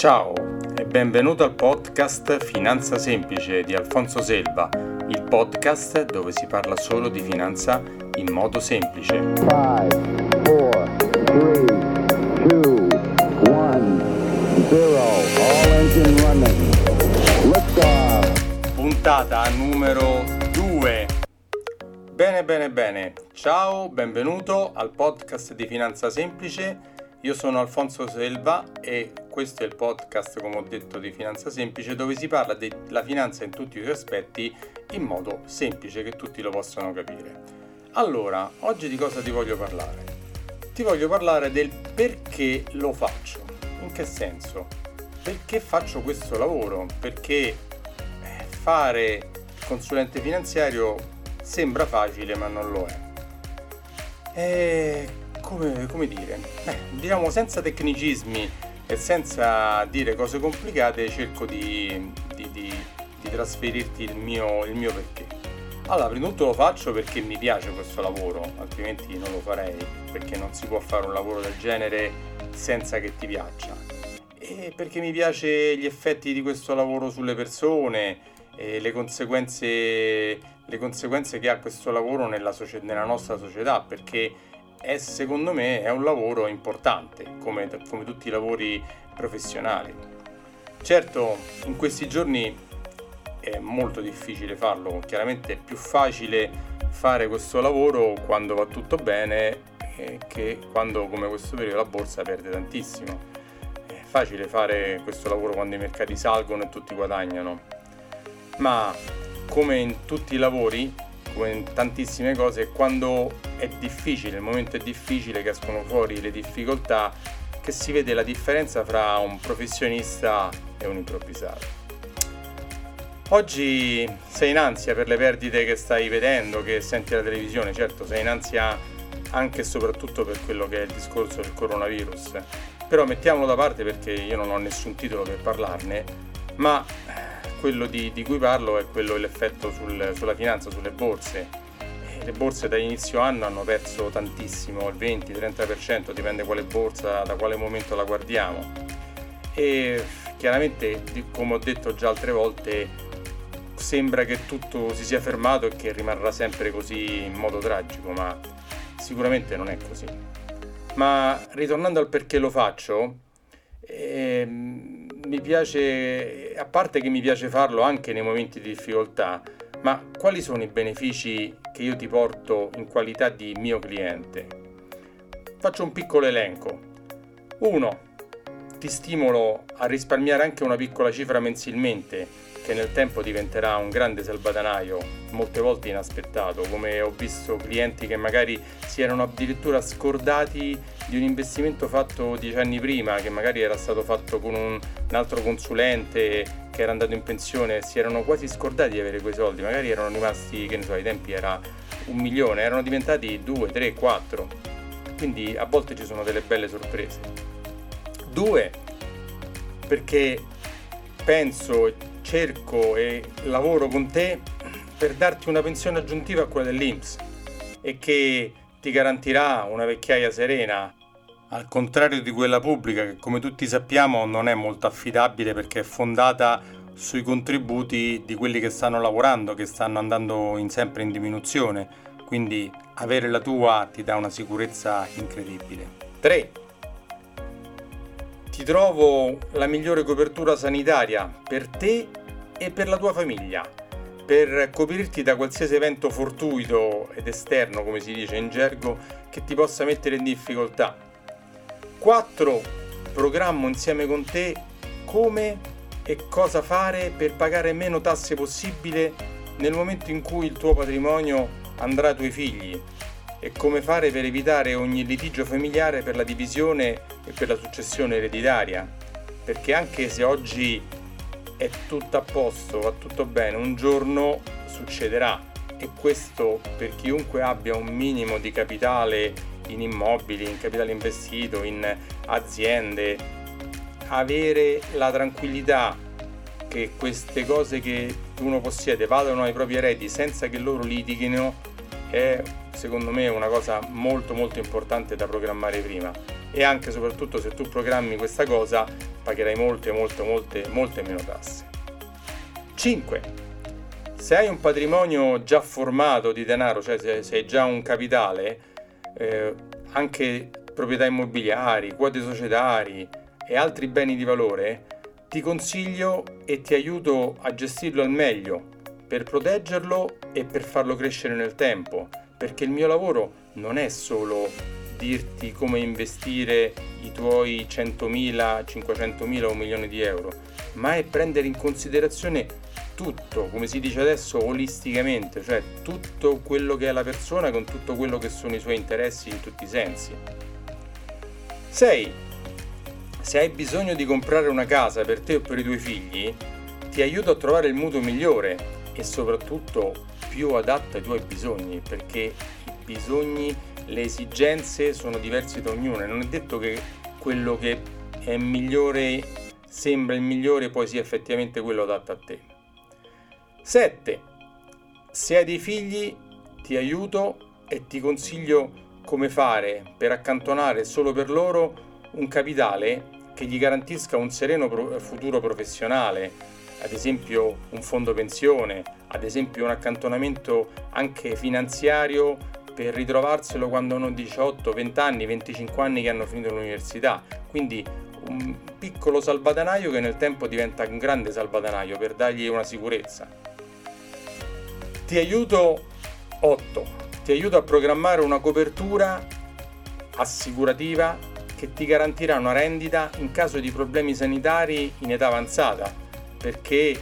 Ciao e benvenuto al podcast Finanza Semplice di Alfonso Selva, il podcast dove si parla solo di finanza in modo semplice. 5, 4, 3, 2, 1, 0, all engine running. Lift Puntata numero 2. Bene, bene, bene. Ciao, benvenuto al podcast di Finanza Semplice io sono Alfonso Selva e questo è il podcast, come ho detto, di Finanza Semplice, dove si parla della finanza in tutti i suoi aspetti in modo semplice che tutti lo possano capire. Allora, oggi di cosa ti voglio parlare? Ti voglio parlare del perché lo faccio. In che senso? Perché faccio questo lavoro? Perché eh, fare consulente finanziario sembra facile ma non lo è. E come, come dire, eh, diciamo senza tecnicismi e senza dire cose complicate cerco di, di, di, di trasferirti il mio, il mio perché. Allora, prima di tutto lo faccio perché mi piace questo lavoro, altrimenti non lo farei, perché non si può fare un lavoro del genere senza che ti piaccia. E perché mi piace gli effetti di questo lavoro sulle persone, e le conseguenze, le conseguenze che ha questo lavoro nella, nella nostra società, perché è secondo me è un lavoro importante, come, come tutti i lavori professionali. Certo, in questi giorni è molto difficile farlo, chiaramente è più facile fare questo lavoro quando va tutto bene eh, che quando come questo periodo la borsa perde tantissimo. È facile fare questo lavoro quando i mercati salgono e tutti guadagnano, ma come in tutti i lavori come in tantissime cose, quando è difficile, il momento è difficile, che escono fuori le difficoltà, che si vede la differenza fra un professionista e un improvvisato. Oggi sei in ansia per le perdite che stai vedendo, che senti alla televisione, certo sei in ansia anche e soprattutto per quello che è il discorso del coronavirus, però mettiamolo da parte perché io non ho nessun titolo per parlarne, ma quello di, di cui parlo è quello dell'effetto sul, sulla finanza, sulle borse. E le borse da inizio anno hanno perso tantissimo, il 20-30%, dipende quale borsa, da quale momento la guardiamo. E chiaramente, come ho detto già altre volte, sembra che tutto si sia fermato e che rimarrà sempre così in modo tragico, ma sicuramente non è così. Ma ritornando al perché lo faccio, ehm, mi piace, a parte che mi piace farlo anche nei momenti di difficoltà, ma quali sono i benefici che io ti porto in qualità di mio cliente? Faccio un piccolo elenco. 1. Ti stimolo a risparmiare anche una piccola cifra mensilmente che nel tempo diventerà un grande salvadanaio, molte volte inaspettato, come ho visto clienti che magari si erano addirittura scordati di un investimento fatto dieci anni prima, che magari era stato fatto con un, un altro consulente che era andato in pensione si erano quasi scordati di avere quei soldi, magari erano rimasti, che ne so, ai tempi era un milione, erano diventati 2, 3, 4. Quindi a volte ci sono delle belle sorprese. Due, perché penso cerco e lavoro con te per darti una pensione aggiuntiva a quella dell'Inps e che ti garantirà una vecchiaia serena, al contrario di quella pubblica che come tutti sappiamo non è molto affidabile perché è fondata sui contributi di quelli che stanno lavorando, che stanno andando in sempre in diminuzione, quindi avere la tua ti dà una sicurezza incredibile. 3 ti trovo la migliore copertura sanitaria per te e per la tua famiglia, per coprirti da qualsiasi evento fortuito ed esterno, come si dice in gergo, che ti possa mettere in difficoltà. 4. Programmo insieme con te come e cosa fare per pagare meno tasse possibile nel momento in cui il tuo patrimonio andrà ai tuoi figli e come fare per evitare ogni litigio familiare per la divisione e per la successione ereditaria. Perché anche se oggi è tutto a posto, va tutto bene, un giorno succederà e questo per chiunque abbia un minimo di capitale in immobili, in capitale investito, in aziende, avere la tranquillità che queste cose che uno possiede vadano ai propri eredi senza che loro litighino è secondo me una cosa molto molto importante da programmare prima e anche soprattutto se tu programmi questa cosa pagherai molte, molte, molte, molte meno tasse. 5. Se hai un patrimonio già formato di denaro, cioè se, hai già un capitale, eh, anche proprietà immobiliari, quote societari e altri beni di valore, ti consiglio e ti aiuto a gestirlo al meglio per proteggerlo e per farlo crescere nel tempo, perché il mio lavoro non è solo dirti come investire i tuoi 100.000, 500.000 o un milione di euro, ma è prendere in considerazione tutto, come si dice adesso, olisticamente, cioè tutto quello che è la persona con tutto quello che sono i suoi interessi in tutti i sensi. 6. Se hai bisogno di comprare una casa per te o per i tuoi figli, ti aiuto a trovare il mutuo migliore e soprattutto più adatto ai tuoi bisogni, perché i bisogni, le esigenze sono diversi da ognuno e non è detto che quello che è migliore, sembra il migliore, poi sia effettivamente quello adatto a te. 7. Se hai dei figli ti aiuto e ti consiglio come fare per accantonare solo per loro un capitale che gli garantisca un sereno futuro professionale, ad esempio un fondo pensione, ad esempio un accantonamento anche finanziario per ritrovarselo quando hanno 18, 20 anni, 25 anni che hanno finito l'università. Quindi un piccolo salvadanaio che nel tempo diventa un grande salvadanaio per dargli una sicurezza. Ti aiuto 8. Ti aiuto a programmare una copertura assicurativa che ti garantirà una rendita in caso di problemi sanitari in età avanzata perché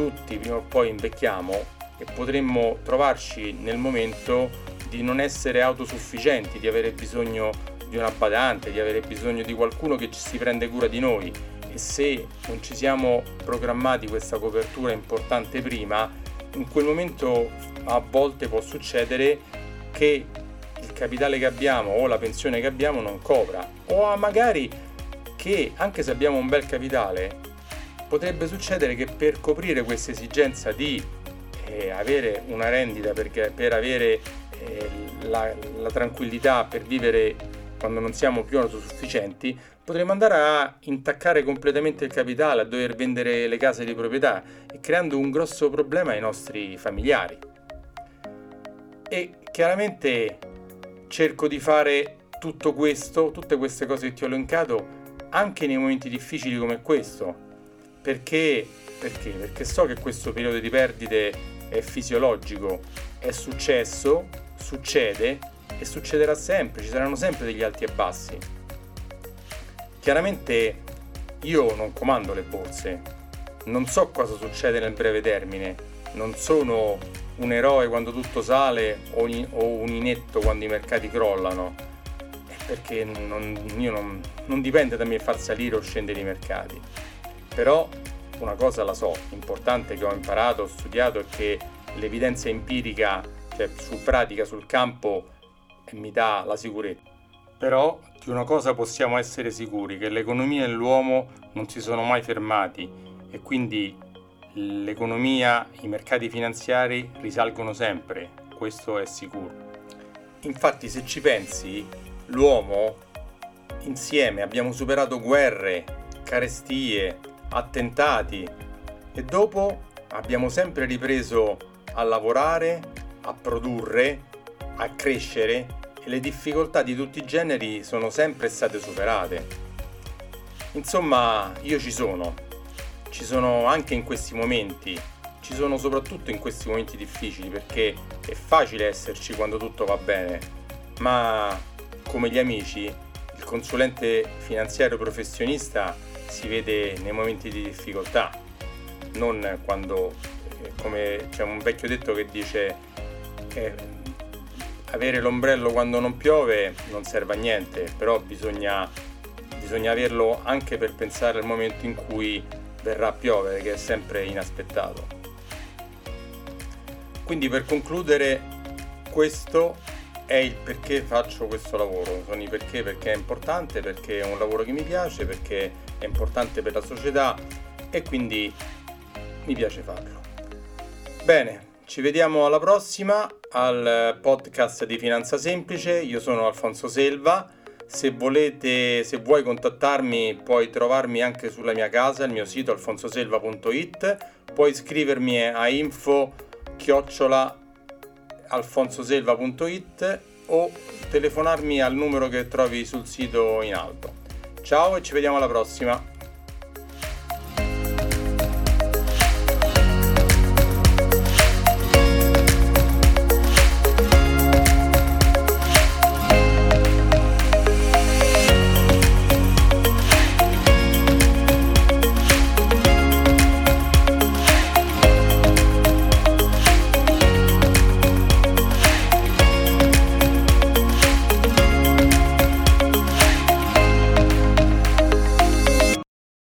tutti prima o poi invecchiamo e potremmo trovarci nel momento di non essere autosufficienti, di avere bisogno di una badante, di avere bisogno di qualcuno che si prende cura di noi. E se non ci siamo programmati questa copertura importante prima, in quel momento a volte può succedere che il capitale che abbiamo o la pensione che abbiamo non copra. O magari che anche se abbiamo un bel capitale potrebbe succedere che per coprire questa esigenza di eh, avere una rendita perché, per avere eh, la, la tranquillità per vivere quando non siamo più autosufficienti, potremmo andare a intaccare completamente il capitale, a dover vendere le case di proprietà e creando un grosso problema ai nostri familiari. E chiaramente cerco di fare tutto questo, tutte queste cose che ti ho elencato, anche nei momenti difficili come questo, perché? Perché? Perché so che questo periodo di perdite è fisiologico, è successo, succede e succederà sempre, ci saranno sempre degli alti e bassi. Chiaramente io non comando le borse, non so cosa succede nel breve termine, non sono un eroe quando tutto sale o, un inetto quando i mercati crollano, perché non, non, non dipende da me far salire o scendere i mercati però una cosa la so, importante che ho imparato, ho studiato è che l'evidenza empirica, cioè su pratica, sul campo, mi dà la sicurezza. Però di una cosa possiamo essere sicuri, che l'economia e l'uomo non si sono mai fermati e quindi l'economia, i mercati finanziari risalgono sempre, questo è sicuro. Infatti se ci pensi, l'uomo insieme abbiamo superato guerre, carestie, attentati. E dopo abbiamo sempre ripreso a lavorare, a produrre, a crescere e le difficoltà di tutti i generi sono sempre state superate. Insomma, io ci sono, ci sono anche in questi momenti, ci sono soprattutto in questi momenti difficili perché è facile esserci quando tutto va bene, ma come gli amici, il consulente finanziario professionista si vede nei momenti di difficoltà, non quando, eh, come c'è un vecchio detto che dice che avere l'ombrello quando non piove non serve a niente, però bisogna, bisogna averlo anche per pensare al momento in cui verrà a piovere, che è sempre inaspettato. Quindi per concludere, questo è il perché faccio questo lavoro, sono i perché perché è importante, perché è un lavoro che mi piace, perché è importante per la società e quindi mi piace farlo. Bene, ci vediamo alla prossima al podcast di Finanza Semplice, io sono Alfonso Selva, Se volete, se vuoi contattarmi, puoi trovarmi anche sulla mia casa, il mio sito alfonsoselva.it, puoi scrivermi a info chiocciola alfonsoselva.it o telefonarmi al numero che trovi sul sito in alto. Ciao e ci vediamo alla prossima!